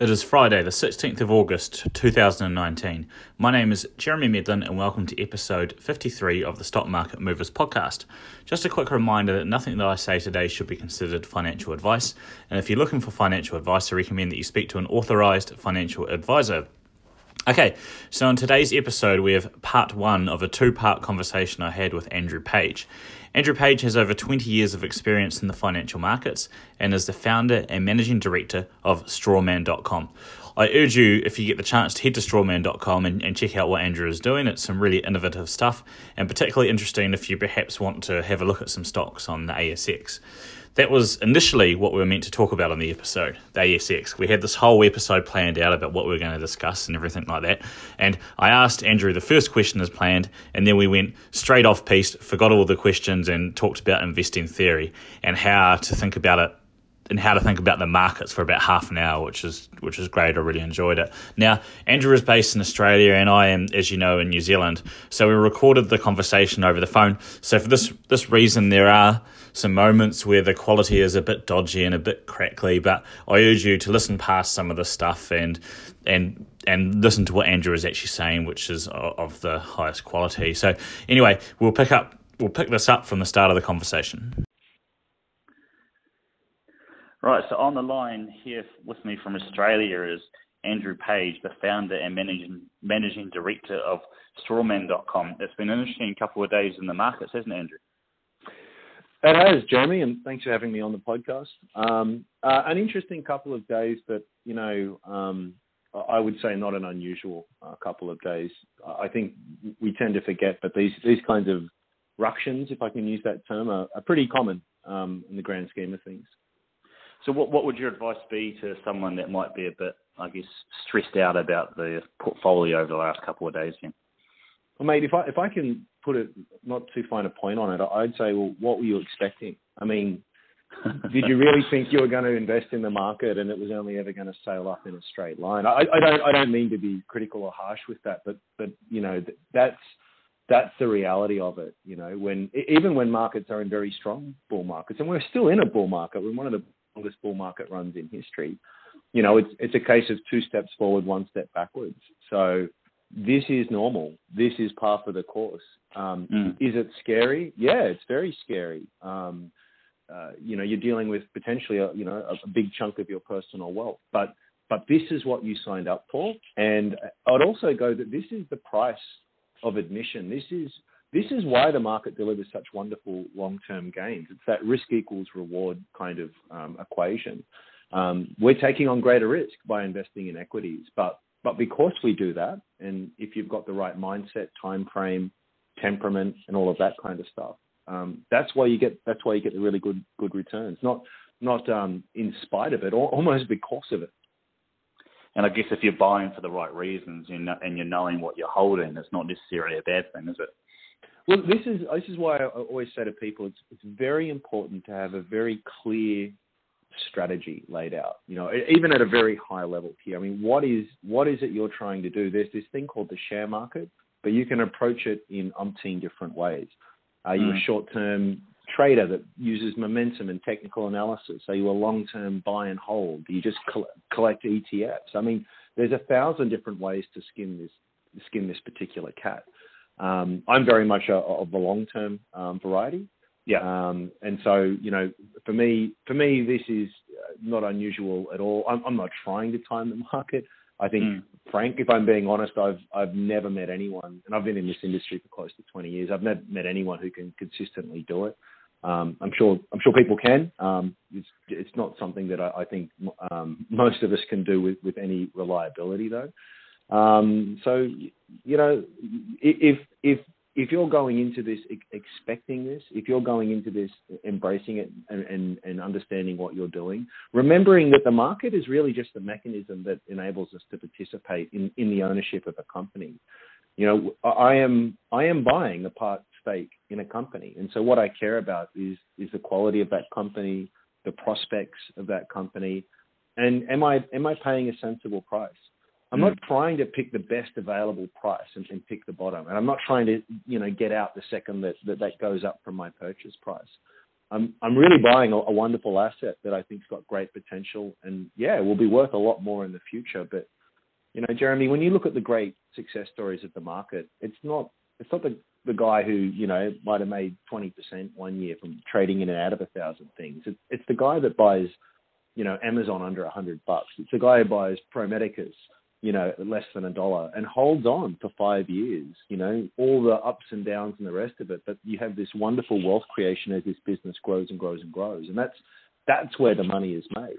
It is Friday, the 16th of August 2019. My name is Jeremy Medlin, and welcome to episode 53 of the Stock Market Movers podcast. Just a quick reminder that nothing that I say today should be considered financial advice, and if you're looking for financial advice, I recommend that you speak to an authorized financial advisor. Okay, so in today's episode, we have part one of a two part conversation I had with Andrew Page. Andrew Page has over 20 years of experience in the financial markets and is the founder and managing director of strawman.com. I urge you, if you get the chance, to head to strawman.com and, and check out what Andrew is doing. It's some really innovative stuff and particularly interesting if you perhaps want to have a look at some stocks on the ASX that was initially what we were meant to talk about on the episode, the ASX. We had this whole episode planned out about what we were going to discuss and everything like that. And I asked Andrew the first question as planned, and then we went straight off piste, forgot all the questions, and talked about investing theory and how to think about it and how to think about the markets for about half an hour, which is which is great. I really enjoyed it. Now, Andrew is based in Australia, and I am, as you know, in New Zealand. So we recorded the conversation over the phone. So for this this reason, there are some moments where the quality is a bit dodgy and a bit crackly, but I urge you to listen past some of the stuff and and and listen to what Andrew is actually saying, which is of the highest quality. So anyway, we'll pick up we'll pick this up from the start of the conversation. Right, so on the line here with me from Australia is Andrew Page, the founder and managing managing director of Strawman.com. It's been an interesting couple of days in the markets, hasn't it, Andrew? It has, Jeremy, and thanks for having me on the podcast. Um, uh, an interesting couple of days, but you know, um, I would say not an unusual uh, couple of days. I think we tend to forget, but these these kinds of ructions, if I can use that term, are, are pretty common um, in the grand scheme of things. So, what what would your advice be to someone that might be a bit, I guess, stressed out about the portfolio over the last couple of days? Then? Well, mate, if I if I can put it not too fine a point on it, I'd say, well, what were you expecting? I mean, did you really think you were going to invest in the market and it was only ever going to sail up in a straight line? I, I don't I don't mean to be critical or harsh with that, but but you know that's that's the reality of it. You know, when even when markets are in very strong bull markets, and we're still in a bull market, we're one of the longest bull market runs in history. You know, it's it's a case of two steps forward, one step backwards. So this is normal. This is par for the course. Um, mm. Is it scary? Yeah, it's very scary. Um, uh, you know, you're dealing with potentially a you know a, big chunk of your personal wealth, but but this is what you signed up for, and I'd also go that this is the price of admission. This is this is why the market delivers such wonderful long-term gains. It's that risk equals reward kind of um, equation. Um, we're taking on greater risk by investing in equities, but but because we do that, and if you've got the right mindset, time frame, temperament, and all of that kind of stuff, um, that's why you get that's why you get the really good good returns. Not not um, in spite of it, or almost because of it. And I guess if you're buying for the right reasons and you're knowing what you're holding, it's not necessarily a bad thing, is it? Well, this is this is why I always say to people, it's it's very important to have a very clear strategy laid out. You know, even at a very high level here. I mean, what is what is it you're trying to do? There's this thing called the share market, but you can approach it in umpteen different ways. Are you mm. a short-term trader that uses momentum and technical analysis? Are you a long-term buy and hold? Do you just collect ETFs? I mean, there's a thousand different ways to skin this skin this particular cat. Um, I'm very much a, of the long-term um, variety. Yeah. Um, and so, you know, for me, for me, this is uh, not unusual at all. I'm, I'm not trying to time the market. I think, mm. Frank, if I'm being honest, I've I've never met anyone, and I've been in this industry for close to 20 years. I've never met anyone who can consistently do it. Um, I'm sure I'm sure people can. Um, it's it's not something that I, I think um, most of us can do with, with any reliability, though. Um, so, you know, if if if you're going into this expecting this, if you're going into this embracing it and, and, and, understanding what you're doing, remembering that the market is really just a mechanism that enables us to participate in, in the ownership of a company. You know, I am I am buying a part stake in a company, and so what I care about is is the quality of that company, the prospects of that company, and am I am I paying a sensible price? I'm not hmm. trying to pick the best available price and, and, pick the bottom, and I'm not trying to you know get out the second that, that that goes up from my purchase price. I'm I'm really buying a, a wonderful asset that I think's got great potential, and yeah, will be worth a lot more in the future. But you know, Jeremy, when you look at the great success stories of the market, it's not it's not the the guy who you know might have made 20% one year from trading in and out of a thousand things. It's, it's the guy that buys you know Amazon under a hundred bucks. It's the guy who buys Pro Medicus you know, less than a dollar and holds on for five years, you know, all the ups and downs and the rest of it. But you have this wonderful wealth creation as this business grows and grows and grows. And that's, that's where the money is made.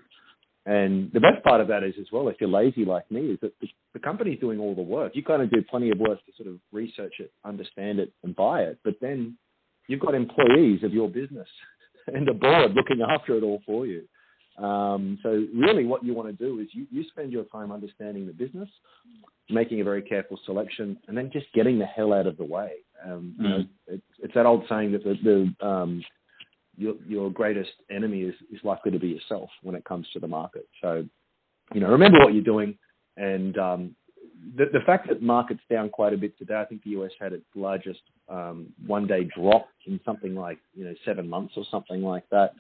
And the best part of that is as well, if you're lazy like me, is that the, the company's doing all the work. You kind of do plenty of work to sort of research it, understand it, and buy it. But then you've got employees of your business and a board looking after it all for you. Um, so really what you want to do is you, you spend your time understanding the business, making a very careful selection, and then just getting the hell out of the way. Um, mm. You know, mm. it's, it's, that old saying that the, the um, your, your greatest enemy is, is likely to be yourself when it comes to the market. So, you know, remember what you're doing. And um, the, the fact that market's down quite a bit today, I think the US had its largest um, one day drop in something like, you know, seven months or something like that.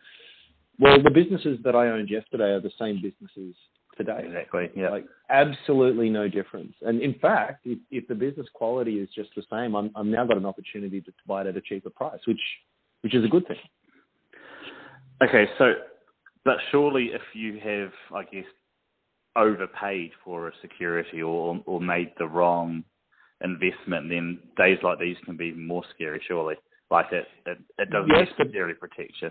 Well, the businesses that I owned yesterday are the same businesses today. Exactly. Yeah. Like absolutely no difference. And in fact, if, if the business quality is just the same, I'm, I'm now got an opportunity to buy it at a cheaper price, which which is a good thing. Okay, so but surely if you have, I guess, overpaid for a security or or made the wrong investment, then days like these can be more scary. Surely, like it it, it doesn't yes, necessarily protect you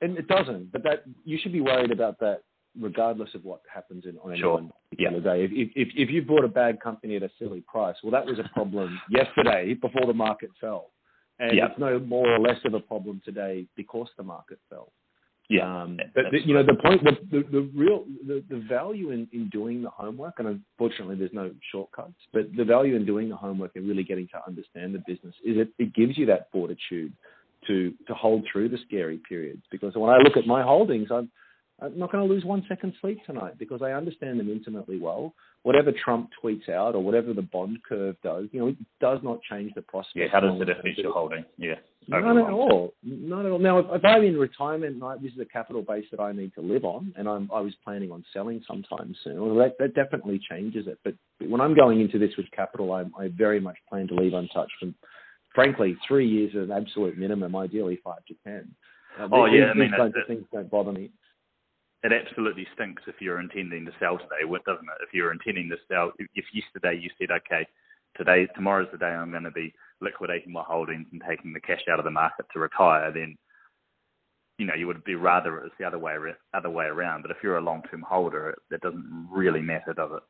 and it doesn't. But that you should be worried about that regardless of what happens in, on any sure. one particular yeah. day. If, if if you bought a bad company at a silly price, well, that was a problem yesterday before the market fell, and yeah. it's no more or less of a problem today because the market fell. Yeah, um, but the, you know the point, the, the, the real the, the value in, in doing the homework, and unfortunately there's no shortcuts, but the value in doing the homework and really getting to understand the business is it, it gives you that fortitude to to hold through the scary periods. Because when I look at my holdings, I'm I'm not going to lose one second sleep tonight because I understand them intimately well. Whatever Trump tweets out or whatever the bond curve does, you know, it does not change the prospect. Yeah, how does it affect your holding? Yeah. Not at all. Not at all. Now, if, if I'm in retirement, this is a capital base that I need to live on, and I'm, I was planning on selling sometime soon. Well, that, that definitely changes it. But when I'm going into this with capital, I, I very much plan to leave untouched from frankly, three years is an absolute minimum, ideally five to ten. Uh, oh these, yeah, I mean, kinds of things don't bother me. It absolutely stinks if you're intending to sell today, doesn't it? If you're intending to sell, if yesterday you said, okay, today, tomorrow's the day I'm going to be liquidating my holdings and taking the cash out of the market to retire, then you know you would be rather it's the other way other way around. But if you're a long term holder, it, it doesn't really matter, does it?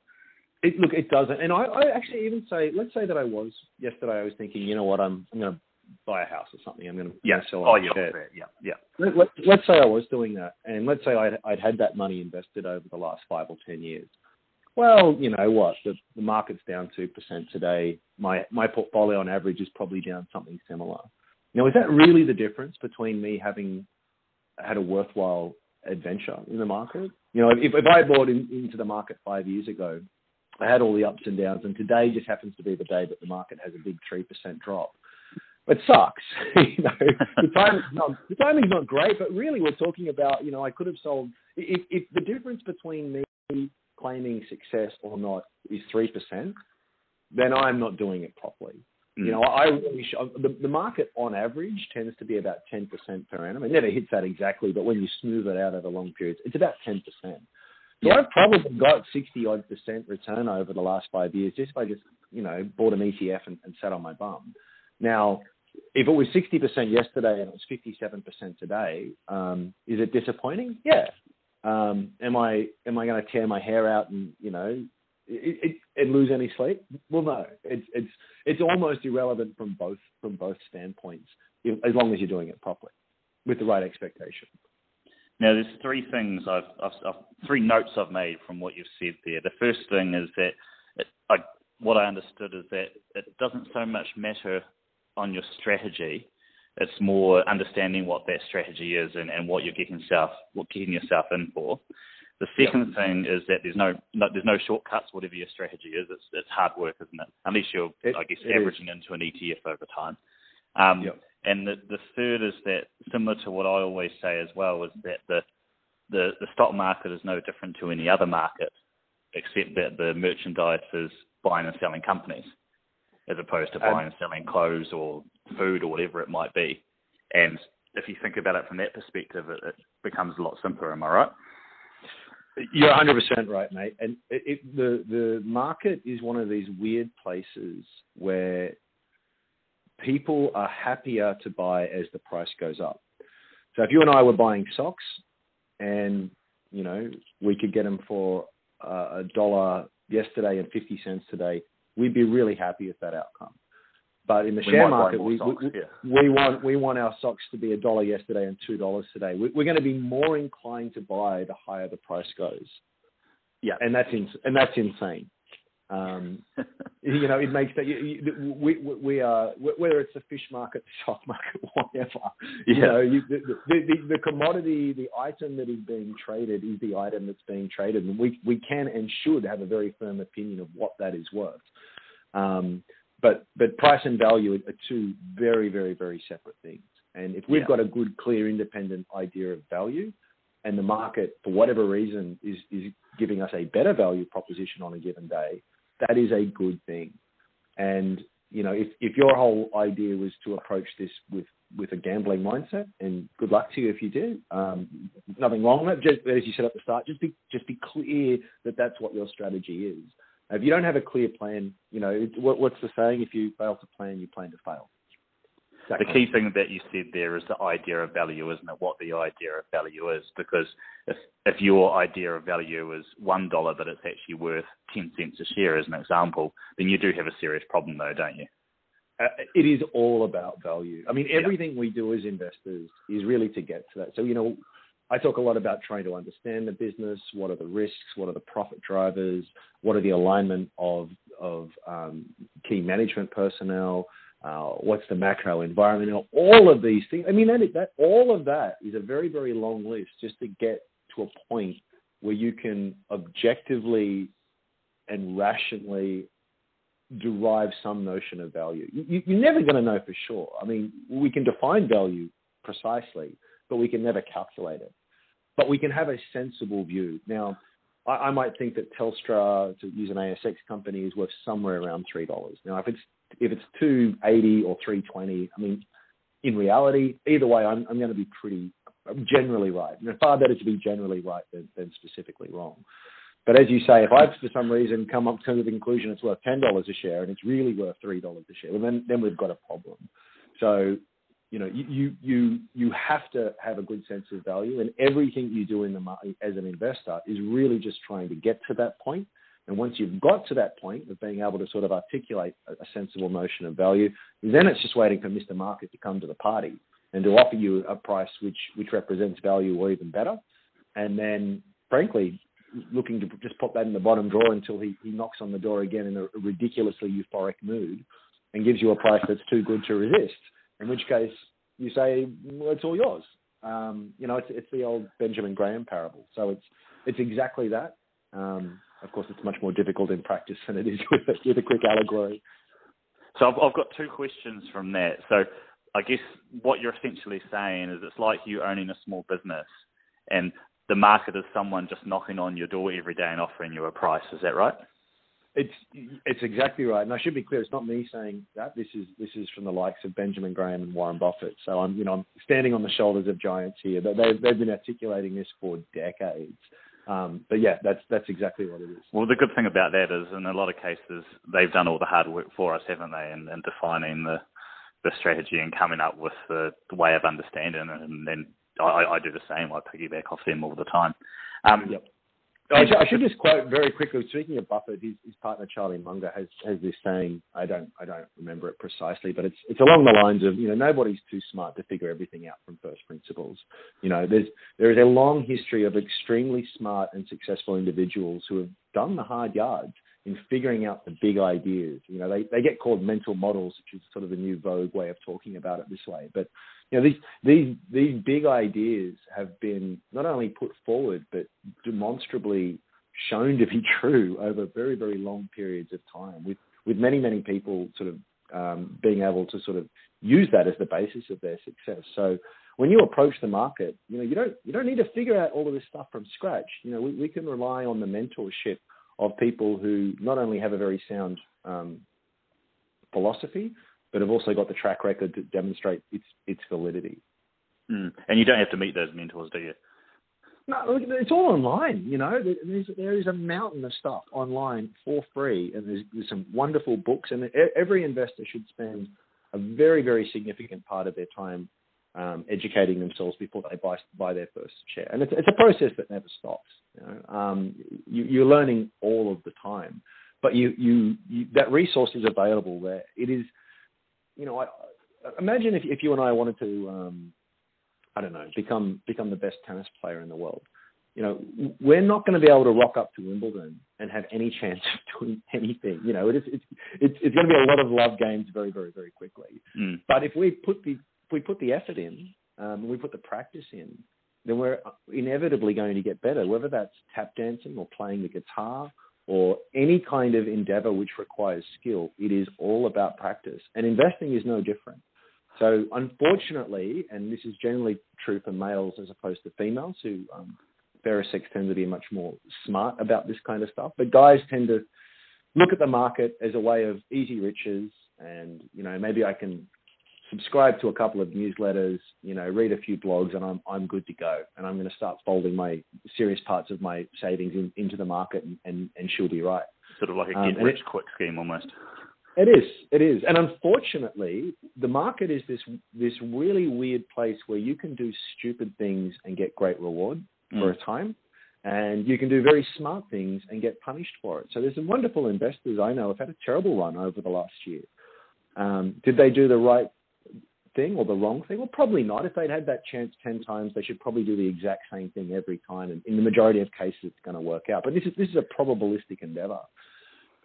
It, look, it doesn't. And I, I actually even say, let's say that I was yesterday. I was thinking, you know what, I'm I'm going to buy a house or something. I'm going to yeah. sell oh, yeah, fair. yeah, yeah. Let, let, let's say I was doing that, and let's say I'd, I'd had that money invested over the last five or ten years. Well, you know what, the, the market's down two percent today. My my portfolio on average is probably down something similar. Now, is that really the difference between me having had a worthwhile adventure in the market? You know, if, if I bought in, into the market five years ago I had all the ups and downs, and today just happens to be the day that the market has a big three percent drop. It sucks, you know. The timing's not the timing's not great, but really we're talking about, you know, I could have sold. If, if the difference between me claiming success or not is three percent, then I'm not doing it properly. Mm. You know, I really sh- the, the market on average tends to be about 10% per annum. It never hits that exactly, but when you smooth it out over long periods, it's about 10%. So I've probably got 60 odd percent return over the last five years just by just, you know, bought an ETF and, and sat on my bum. Now, if it was 60% yesterday and it was 57% today, um, is it disappointing? Yeah. Um, am I am I going to tear my hair out and you know it, it, and lose any sleep? Well, no. It's it's it's almost irrelevant from both from both standpoints, as long as you're doing it properly with the right expectation. Now, there's three things I've, I've, I've, three notes I've made from what you've said there. The first thing is that it, I, what I understood is that it doesn't so much matter on your strategy. It's more understanding what that strategy is and, and what you're getting yourself, what getting yourself in for. The second yep. thing is that there's no, no, there's no shortcuts. Whatever your strategy is, it's it's hard work, isn't it? Unless you're, it, I guess, averaging is. into an ETF over time. Um, yep. And the, the third is that, similar to what I always say as well, is that the, the, the stock market is no different to any other market, except that the merchandise is buying and selling companies, as opposed to um, buying and selling clothes or food or whatever it might be. And if you think about it from that perspective, it, it becomes a lot simpler. Am I right? You're 100% right, mate. And it, it, the the market is one of these weird places where people are happier to buy as the price goes up. So if you and I were buying socks, and you know we could get them for uh, a dollar yesterday and 50 cents today, we'd be really happy with that outcome. But in the we share market, we, socks, we, yeah. we, want we want our socks to be a dollar yesterday and two dollars today. We, are going to be more inclined to buy the higher the price goes. Yeah, and that's in, and that's insane. Um, you know, it makes that we we are whether it's the fish market, the stock market, whatever. Yeah. You know, you, the, the, the, the commodity, the item that is being traded is the item that's being traded, and we we can and should have a very firm opinion of what that is worth. Um, but but price and value are two very very very separate things. And if we've yeah. got a good, clear, independent idea of value, and the market for whatever reason is is giving us a better value proposition on a given day, that is a good thing. And you know, if if your whole idea was to approach this with with a gambling mindset, and good luck to you if you do. Um, nothing wrong with it. Just as you said at the start, just be just be clear that that's what your strategy is. If you don't have a clear plan, you know, what, what's the saying? If you fail to plan, you plan to fail. The key thing that you said there is the idea of value, isn't it? What the idea of value is, because if if your idea of value is one dollar, but it's actually worth ten cents a share, as an example, then you do have a serious problem, though, don't you? Uh, it is all about value. I mean, everything yeah. we do as investors is really to get to that. So, you know, I talk a lot about trying to understand the business. What are the risks? What are the profit drivers? What are the alignment of of um, key management personnel? Uh, what's the macro environment? All of these things. I mean, that, that all of that is a very very long list just to get to a point where you can objectively and rationally derive some notion of value. You, you're never going to know for sure. I mean, we can define value precisely, but we can never calculate it but we can have a sensible view. Now, I, I might think that Telstra, to use an ASX company, is worth somewhere around three dollars. Now, if it's if it's two eighty or three twenty, I mean, in reality, either way, I'm I'm going to be pretty generally right. You know, far better to be generally right than, than specifically wrong. But as you say, if I've for some reason come up to the conclusion it's worth ten dollars a share and it's really worth three dollars a share, well then then we've got a problem. So you know, you you you have to have a good sense of value, and everything you do in the market as an investor is really just trying to get to that point. And once you've got to that point of being able to sort of articulate a, sensible notion of value, then it's just waiting for Mr. Market to come to the party and to offer you a price which which represents value or even better. And then, frankly, looking to just put that in the bottom drawer until he, he knocks on the door again in a ridiculously euphoric mood and gives you a price that's too good to resist in which case you say, well, it's all yours. Um, you know, it's, it's the old Benjamin Graham parable. So it's, it's exactly that. Um, of course, it's much more difficult in practice than it is with a, with a quick allegory. So I've, I've got two questions from that. So I guess what you're essentially saying is it's like you owning a small business and the market is someone just knocking on your door every day and offering you a price. Is that right? It's it's exactly right, and I should be clear. It's not me saying that. This is this is from the likes of Benjamin Graham and Warren Buffett. So I'm you know I'm standing on the shoulders of giants here. They've they've been articulating this for decades. Um, but yeah, that's that's exactly what it is. Well, the good thing about that is, in a lot of cases, they've done all the hard work for us, haven't they? And, and defining the the strategy and coming up with the, the way of understanding it. And then I, I do the same. I piggyback off them all the time. Um, yep. I should, I should, just quote very quickly. Speaking of Buffett, his, his, partner Charlie Munger has, has this saying. I don't I don't remember it precisely, but it's it's along the lines of you know nobody's too smart to figure everything out from first principles. You know there's there is a long history of extremely smart and successful individuals who have done the hard yards in figuring out the big ideas. You know they they get called mental models, which is sort of the new vogue way of talking about it this way. But you know, these these these big ideas have been not only put forward but demonstrably shown to be true over very very long periods of time, with with many many people sort of um, being able to sort of use that as the basis of their success. So when you approach the market, you know, you don't you don't need to figure out all of this stuff from scratch. You know, we, we can rely on the mentorship of people who not only have a very sound um, philosophy, but have also got the track record to demonstrate its its validity. Mm. And you don't have to meet those mentors, do you? No, it's all online. You know, there's, there is a mountain of stuff online for free, and there's, there's some wonderful books. And every investor should spend a very, very significant part of their time um, educating themselves before they buy buy their first share. And it's, it's a process that never stops. You know? um, you, you're learning all of the time, but you, you, you that resource is available there. It is, you know, I, imagine if, if you and I wanted to, um, I don't know, become become the best tennis player in the world. You know, we're not going to be able to rock up to Wimbledon and have any chance of doing anything. You know, it is, it's, it's, it's going to be a lot of love games very, very, very quickly. Mm. But if we put the if we put the effort in, um, we put the practice in, then we're inevitably going to get better, whether that's tap dancing or playing the guitar or any kind of endeavor which requires skill. It is all about practice. And investing is no different. So, unfortunately, and this is generally true for males as opposed to females, who um, fairer sex tend to be much more smart about this kind of stuff, but guys tend to look at the market as a way of easy riches and you know maybe I can subscribe to a couple of newsletters, you know, read a few blogs, and I'm I'm good to go. And I'm going to start folding my serious parts of my savings in, into the market, and, and, and she'll be right. Sort of like a get um, rich quick scheme almost. It is, it is, and unfortunately, the market is this this really weird place where you can do stupid things and get great reward mm. for a time, and you can do very smart things and get punished for it. So there's some wonderful investors I know have had a terrible run over the last year. Um, did they do the right thing or the wrong thing? Well, probably not. If they'd had that chance 10 times, they should probably do the exact same thing every time. And in the majority of cases, it's going to work out. But this is, this is a probabilistic endeavor.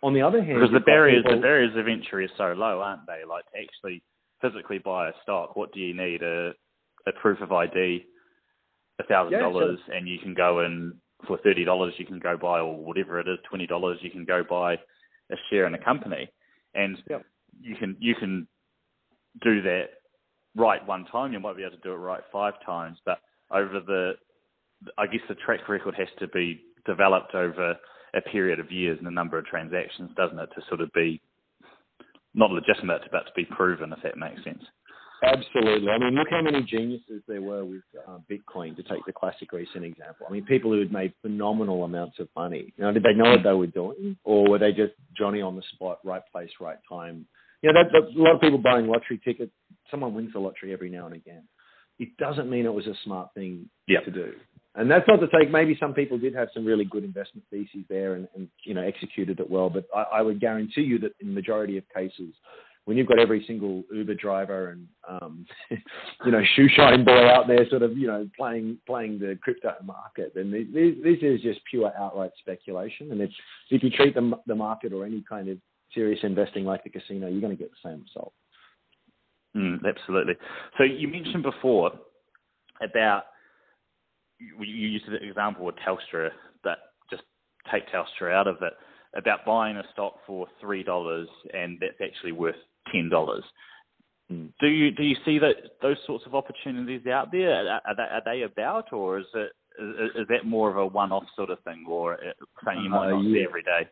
On the other hand, because the barriers, people, the barriers of entry are so low, aren't they? Like to actually physically buy a stock, what do you need? A, a proof of ID, a thousand dollars, and you can go and for thirty dollars you can go buy or whatever it is, twenty dollars you can go buy a share in a company, and yep. you can you can do that right one time. You might be able to do it right five times, but over the, I guess the track record has to be developed over a period of years and a number of transactions, doesn't it, to sort of be not legitimate, but to be proven, if that makes sense. Absolutely. I mean, look how many geniuses there were with uh, Bitcoin, to take the classic recent example. I mean, people who had made phenomenal amounts of money. You know, did they know what they were doing, or were they just Johnny on the spot, right place, right time? You know, that, that, a lot of people buying lottery tickets someone wins the lottery every now and again. It doesn't mean it was a smart thing yep. to do. And that's not to say maybe some people did have some really good investment theses there and, and you know executed it well. But I, I, would guarantee you that in the majority of cases, when you've got every single Uber driver and um, you know shoe shine boy out there, sort of you know playing playing the crypto market, then this, this is just pure outright speculation. And if if you treat the the market or any kind of serious investing like the casino, you're going to get the same result. Mm, absolutely. So you mentioned before about you used the example with Telstra, but just take Telstra out of it about buying a stock for three dollars and that's actually worth ten dollars. Mm. Do you do you see that those sorts of opportunities out there? Are, are, they, are they about, or is it is, is that more of a one-off sort of thing, or something you might uh, not yeah. see every day?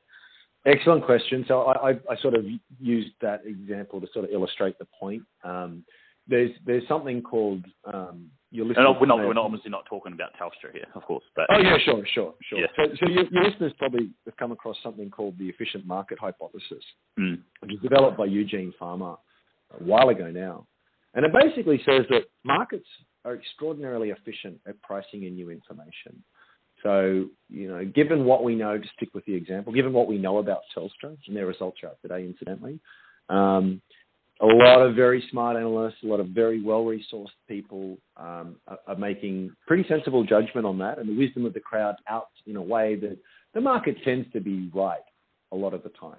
Excellent question. So I, I, I, sort of used that example to sort of illustrate the point. Um, there's there's something called um, your listeners. No, we're not we're not obviously not talking about Telstra here, of course. But oh yeah, sure, sure, sure. Yeah. So, so your, your, listeners probably have come across something called the efficient market hypothesis, mm. which was developed by Eugene Fama a while ago now, and it basically says that markets are extraordinarily efficient at pricing in new information. So, you know, given what we know, to stick with the example, given what we know about Telstra, and their results are today, incidentally, um, a lot of very smart analysts, a lot of very well-resourced people um, are, are, making pretty sensible judgment on that, and the wisdom of the crowd out in a way that the market tends to be right a lot of the time.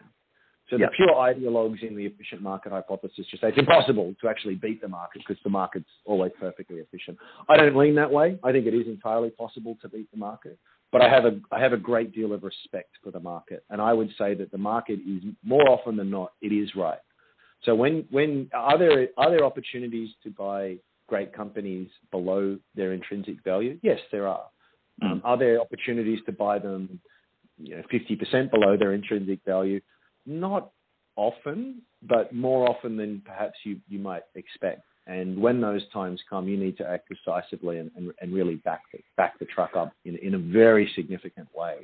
So the pure ideologues in the efficient market hypothesis just say it's impossible to actually beat the market because the market's always perfectly efficient. I don't lean that way. I think it is entirely possible to beat the market, but I have a I have a great deal of respect for the market, and I would say that the market is more often than not it is right. So when when are there are there opportunities to buy great companies below their intrinsic value? Yes, there are. Mm. Um, are there opportunities to buy them, you know, 50% below their intrinsic value? Not often, but more often than perhaps you, you might expect. And when those times come, you need to act decisively and, and, and really back the, back the truck up in, in a very significant way.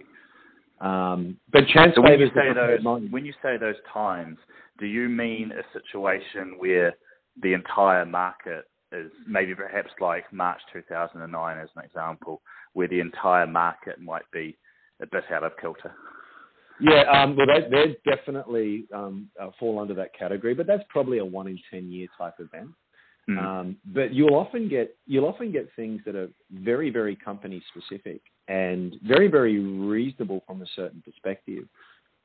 Um, but chance so when you say those when you say those times, do you mean a situation where the entire market is maybe perhaps like March 2009 as an example, where the entire market might be a bit out of kilter? Yeah, um, well, they, they definitely um, uh, fall under that category, but that's probably a one in ten year type event. Mm. Um, but you'll often get you'll often get things that are very very company specific and very very reasonable from a certain perspective.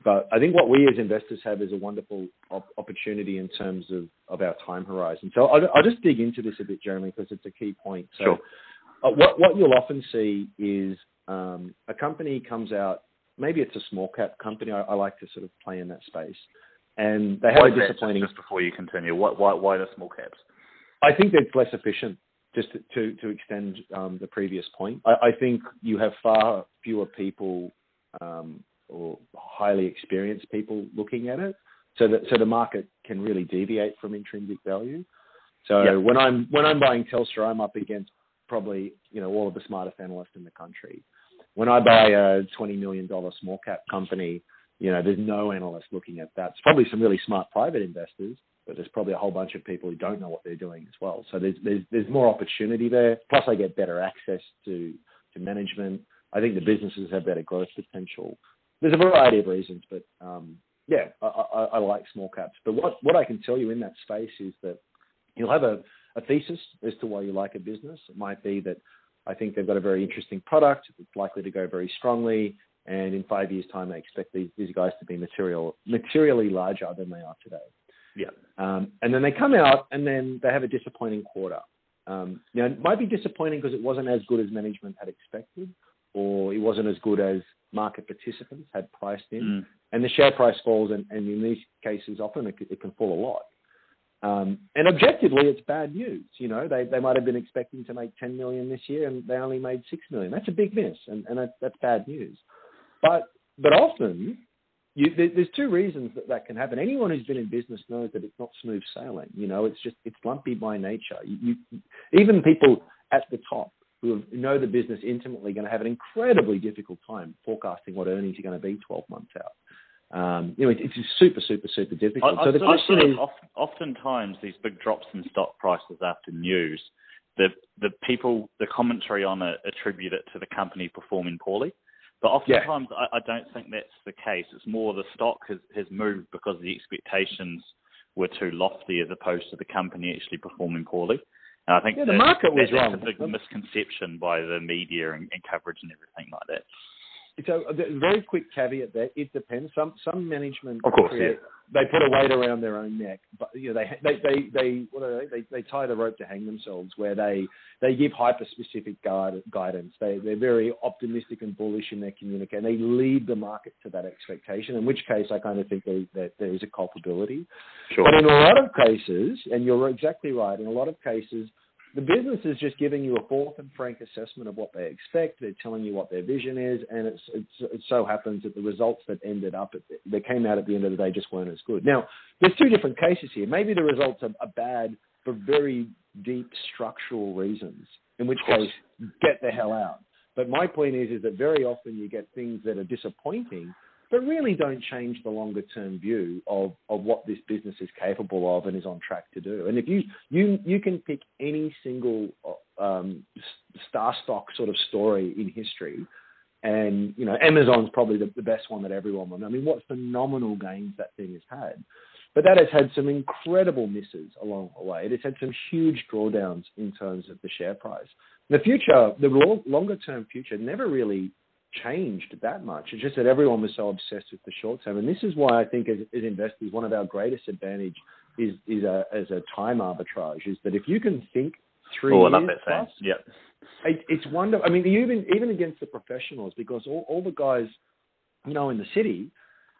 But I think what we as investors have is a wonderful op- opportunity in terms of, of our time horizon. So I'll, I'll just dig into this a bit, Jeremy, because it's a key point. So sure. uh, what what you'll often see is um, a company comes out. Maybe it's a small cap company. I, I like to sort of play in that space, and they have why a disappointing. Just before you continue, why why, why the small caps? I think it's less efficient. Just to to, to extend um, the previous point, I, I, think you have far fewer people um, or highly experienced people looking at it, so that so the market can really deviate from intrinsic value. So yep. when I'm when I'm buying Telstra, I'm up against probably you know all of the smartest analysts in the country. When I buy a twenty million dollar small cap company, you know there's no analyst looking at that. It's probably some really smart private investors, but there's probably a whole bunch of people who don't know what they're doing as well. So there's there's there's more opportunity there. Plus, I get better access to to management. I think the businesses have better growth potential. There's a variety of reasons, but um, yeah, I, I, I like small caps. But what what I can tell you in that space is that you'll have a, a thesis as to why you like a business. It might be that I think they've got a very interesting product. It's likely to go very strongly. And in five years' time, I expect these, these guys to be material, materially larger than they are today. Yeah. Um, and then they come out and then they have a disappointing quarter. Um, now, it might be disappointing because it wasn't as good as management had expected, or it wasn't as good as market participants had priced in. Mm. And the share price falls, and, and in these cases, often it, it can fall a lot. Um, and objectively, it's bad news. You know, they, they might have been expecting to make 10 million this year, and they only made 6 million. That's a big miss, and, and that, that's bad news. But but often you, there, there's two reasons that that can happen. Anyone who's been in business knows that it's not smooth sailing. You know, it's just it's lumpy by nature. You, you, even people at the top who know the business intimately are going to have an incredibly difficult time forecasting what earnings are going to be 12 months out. Um, you know, it, it's super, super, super difficult. I, so the question is, oftentimes these big drops in stock prices after news, the the people, the commentary on it attribute it to the company performing poorly. But oftentimes, yeah. I, I, don't think that's the case. It's more the stock has, has moved because the expectations were too lofty as opposed to the company actually performing poorly. And I think yeah, the market was that, wrong. That's a big misconception by the media and, and coverage and everything like that. So, uh, a very quick caveat there: it depends. Some some management, of course, create, yeah they put a weight around their own neck, but you know they they they they what are they? They, they tie the rope to hang themselves, where they they give hyper specific guide, guidance. They they're very optimistic and bullish in their communication. They lead the market to that expectation. In which case, I kind of think they, that there is a culpability. Sure. But in a lot of cases, and you're exactly right, in a lot of cases, the business is just giving you a fourth and frank assessment of what they expect. They're telling you what their vision is, and it's, it's, it so happens that the results that ended up, at the, that came out at the end of the day, just weren't as good. Now, there's two different cases here. Maybe the results are, are bad for very deep structural reasons, in which case, get the hell out. But my point is, is that very often you get things that are disappointing but really don't change the longer term view of, of what this business is capable of and is on track to do. And if you you you can pick any single um, star stock sort of story in history, and you know Amazon's probably the, the best one that everyone will. I mean, what phenomenal gains that thing has had. But that has had some incredible misses along the way. It has had some huge drawdowns in terms of the share price. The future, the longer term future, never really changed that much. It's just that everyone was so obsessed with the short term, and this is why I think as, as investors, one of our greatest advantage is is a as a time arbitrage. Is that if you can think three oh, years plus, yeah, it, it's wonderful. I mean, even even against the professionals, because all, all the guys, you know, in the city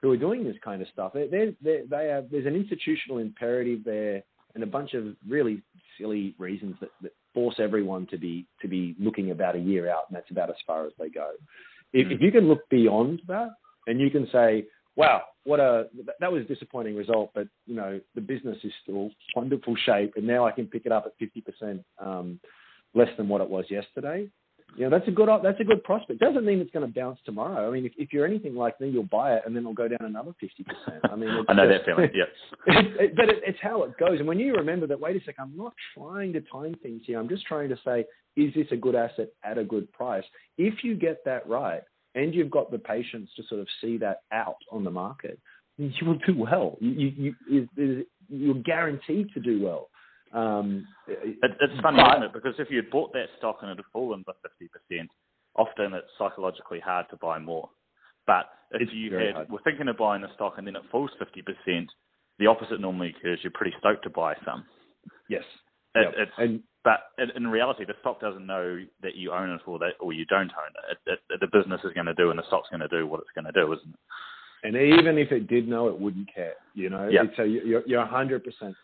who are doing this kind of stuff. They're, they're, they have, there's an institutional imperative there and a bunch of really silly reasons that, that force everyone to be to be looking about a year out, and that's about as far as they go. If, if you can look beyond that and you can say, wow, what a that was a disappointing result, but you know the business is still wonderful shape, and now I can pick it up at fifty percent um, less than what it was yesterday. You know that's a good that's a good prospect. Doesn't mean it's going to bounce tomorrow. I mean, if, if you're anything like me, you'll buy it and then it'll go down another fifty percent. I mean, I know that feeling. Yeah, it, it, but it, it's how it goes. And when you remember that, wait a second, I'm not trying to time things here. I'm just trying to say, is this a good asset at a good price? If you get that right, and you've got the patience to sort of see that out on the market, you will do well. You, you, you, you're guaranteed to do well. Um, it, it's funny, but, isn't it? Because if you had bought that stock and it had fallen by 50%, often it's psychologically hard to buy more. But if you had, hard. were thinking of buying the stock and then it falls 50%, the opposite normally occurs. You're pretty stoked to buy some. Yes. It, yep. It's, and, but in reality, the stock doesn't know that you own it or that, or you don't own it. it, it the business is going to do, and the stock's going to do what it's going to do, isn't it? And even if it did know, it wouldn't care. You know. Yeah. So you're you're 100% right.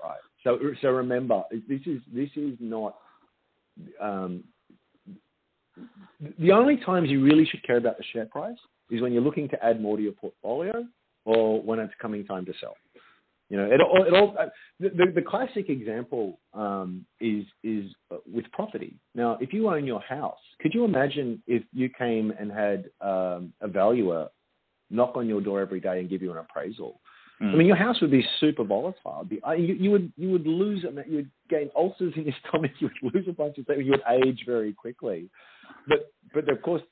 So so remember, this is this is not. Um, the only times you really should care about the share price is when you're looking to add more to your portfolio or when it's coming time to sell. You know, it all, it all the, the classic example um, is is with property. Now, if you own your house, could you imagine if you came and had um, a valuer knock on your door every day and give you an appraisal? Mm. I mean, your house would be super volatile. Be, uh, you, you, would you would lose you would gain ulcers in your stomach. You would lose a bunch of stuff. You would age very quickly. But but of course,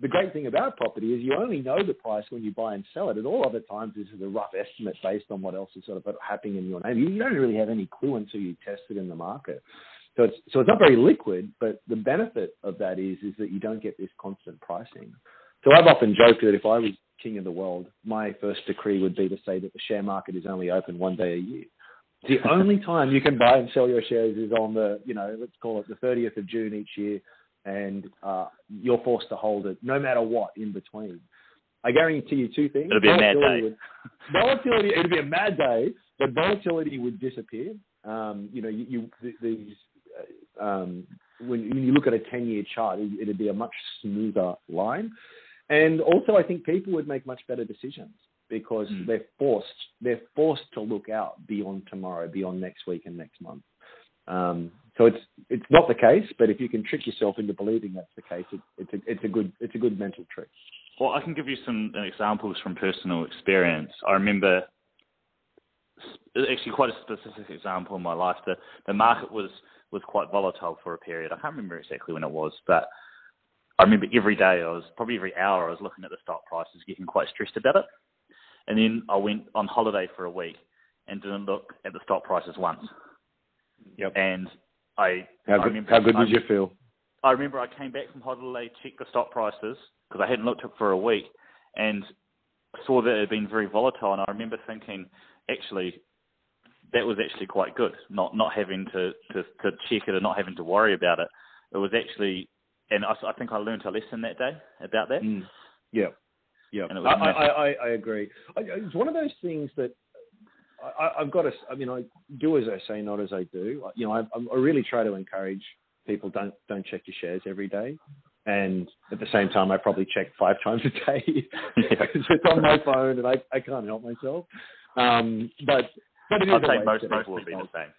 the great thing about property is you only know the price when you buy and sell it. At all other times, this is a rough estimate based on what else is sort of happening in your name. You, don't really have any clue until you test it in the market. So it's so it's not very liquid, but the benefit of that is is that you don't get this constant pricing. So I've often joked that if I was king of the world, my first decree would be to say that the share market is only open one day a year. The only time you can buy and sell your shares is on the, you know, let's call it the 30th of June each year, and uh, you're forced to hold it no matter what in between. I guarantee you two things. It'll be a mad day. Would, volatility, it'll be a mad day, but volatility would disappear. Um, you know, you, you these uh, um, when you look at a 10 year chart, it'd be a much smoother line. And also, I think people would make much better decisions because mm. they're forced they're forced to look out beyond tomorrow, beyond next week and next month. Um, so it's it's not the case, but if you can trick yourself into believing that's the case, it, it's a it's a good it's a good mental trick. Well, I can give you some examples from personal experience. I remember actually quite a specific example in my life. The the market was was quite volatile for a period. I can't remember exactly when it was, but I remember every day I was probably every hour I was looking at the stock prices, getting quite stressed about it. And then I went on holiday for a week and didn't look at the stock prices once. Yep. And I how good, I remember, how good did you feel? I remember I came back from holiday, checked the stock prices because I hadn't looked at it for a week, and saw that it had been very volatile. And I remember thinking, actually, that was actually quite good. Not not having to, to, to check it and not having to worry about it. It was actually and I, I think I learned a lesson that day about that. Mm. Yeah, yeah. I, I, I, I, agree. it's one of those things that I, have got to. I mean, I do as I say, not as I do. You know, I, I really try to encourage people don't don't check your shares every day. And at the same time, I probably check five times a day because it's on my phone and I, I can't help myself. Um, but but I'd say most people would be the same.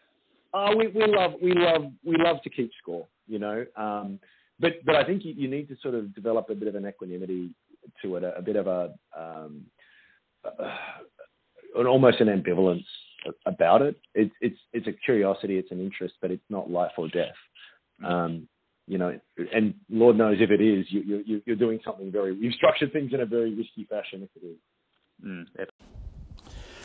Oh, we, we love we love we love to keep score, you know. Um, but but I think you, you, need to sort of develop a bit of an equanimity to it, a, a bit of a um, uh, an almost an ambivalence about it. It's it's it's a curiosity, it's an interest, but it's not life or death. Um, you know, and Lord knows if it is, you, you, you're doing something very. You've structured things in a very risky fashion. If it is. Mm,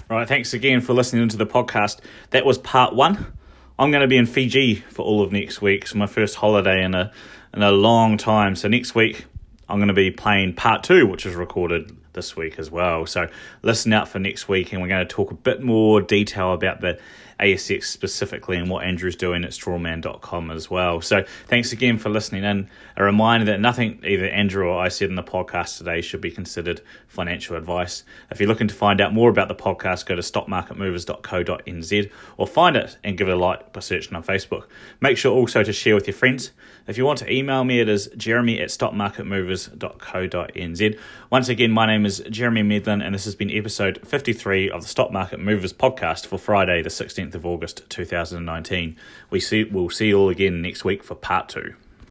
Right. Thanks again for listening to the podcast. That was part one. I'm going to be in Fiji for all of next week. It's my first holiday in a in a long time. So next week I'm going to be playing part two, which is recorded this week as well. So listen out for next week, and we're going to talk a bit more detail about the ASX specifically and what Andrew's doing at strawman.com as well. So thanks again for listening in. A reminder that nothing either Andrew or I said in the podcast today should be considered financial advice. If you're looking to find out more about the podcast, go to stockmarketmovers.co.nz or find it and give it a like by searching on Facebook. Make sure also to share with your friends. If you want to email me, it is jeremy at stockmarketmovers.co.nz. Once again, my name is Jeremy Medlin, and this has been episode 53 of the Stock Market Movers podcast for Friday, the 16th of August 2019. We see, we'll see you all again next week for part two.